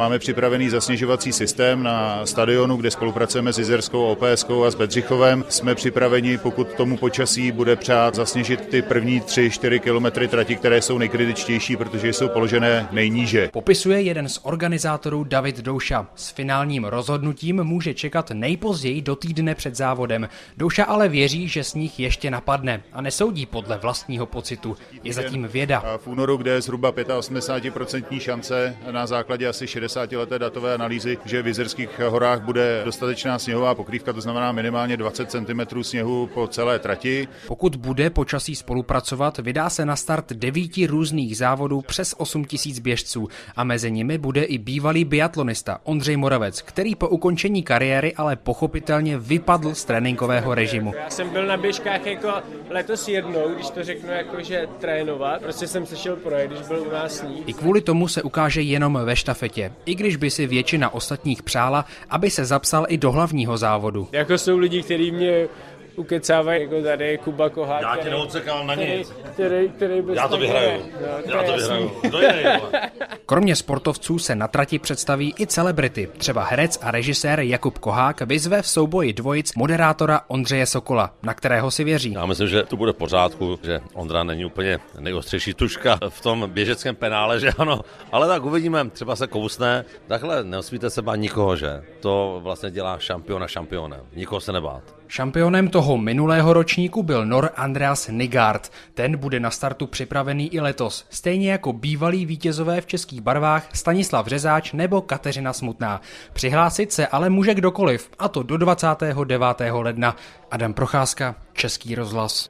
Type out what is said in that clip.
Máme připravený zasněžovací systém na stadionu, kde spolupracujeme s Jizerskou, OPSK a s Bedřichovem. Jsme připraveni, pokud tomu počasí bude přát, zasněžit ty první 3-4 kilometry trati, které jsou nejkritičtější, protože jsou položené nejníže. Popisuje jeden z organizátorů David Douša. S finálním rozhodnutím může čekat nejpozději do týdne před závodem. Douša ale věří, že sníh ještě napadne a nesoudí podle vlastního pocitu. Je zatím věda. V únoru, kde je zhruba 85% šance na základě asi 60-leté datové analýzy, že v Jizerských horách bude dostatečná sněhová pokrývka, to znamená minimálně 20 cm sněhu po celé trati. Pokud bude počasí spolupracovat, vydá se na start devíti různých závodů přes 8 tisíc běžců a mezi nimi bude i bývalý biatlonista Ondřej Moravec, který po ukončení kariéry ale pochopitelně vypadl z tréninkového režimu. Já jsem byl na běžkách jako letos jednou, když to řeknu jako, že trénovat. Prostě jsem se šel projet, když byl u nás sníh. I kvůli tomu se ukáže jenom ve štafetě, i když by si většina ostatních přála, aby se zapsal i do hlavního závodu. Jako jsou lidi, kteří mě ukecávají, jako tady je Kuba Kohák. Já tě který- neodsekám na nic. Který, který bez Já to vyhraju. No, Já to vyhraju. Kdo je? vole? Kromě sportovců se na trati představí i celebrity. Třeba herec a režisér Jakub Kohák vyzve v souboji dvojic moderátora Ondřeje Sokola, na kterého si věří. Já myslím, že to bude v pořádku, že Ondra není úplně nejostřejší tuška v tom běžeckém penále, že ano, ale tak uvidíme, třeba se kousne. Takhle neosvíte se bát nikoho, že? To vlastně dělá šampiona šampionem. Nikoho se nebát. Šampionem toho minulého ročníku byl Nor Andreas Nygard. Ten bude na startu připravený i letos, stejně jako bývalí vítězové v českých barvách Stanislav Řezáč nebo Kateřina Smutná. Přihlásit se ale může kdokoliv, a to do 29. ledna. Adam Procházka, Český rozhlas.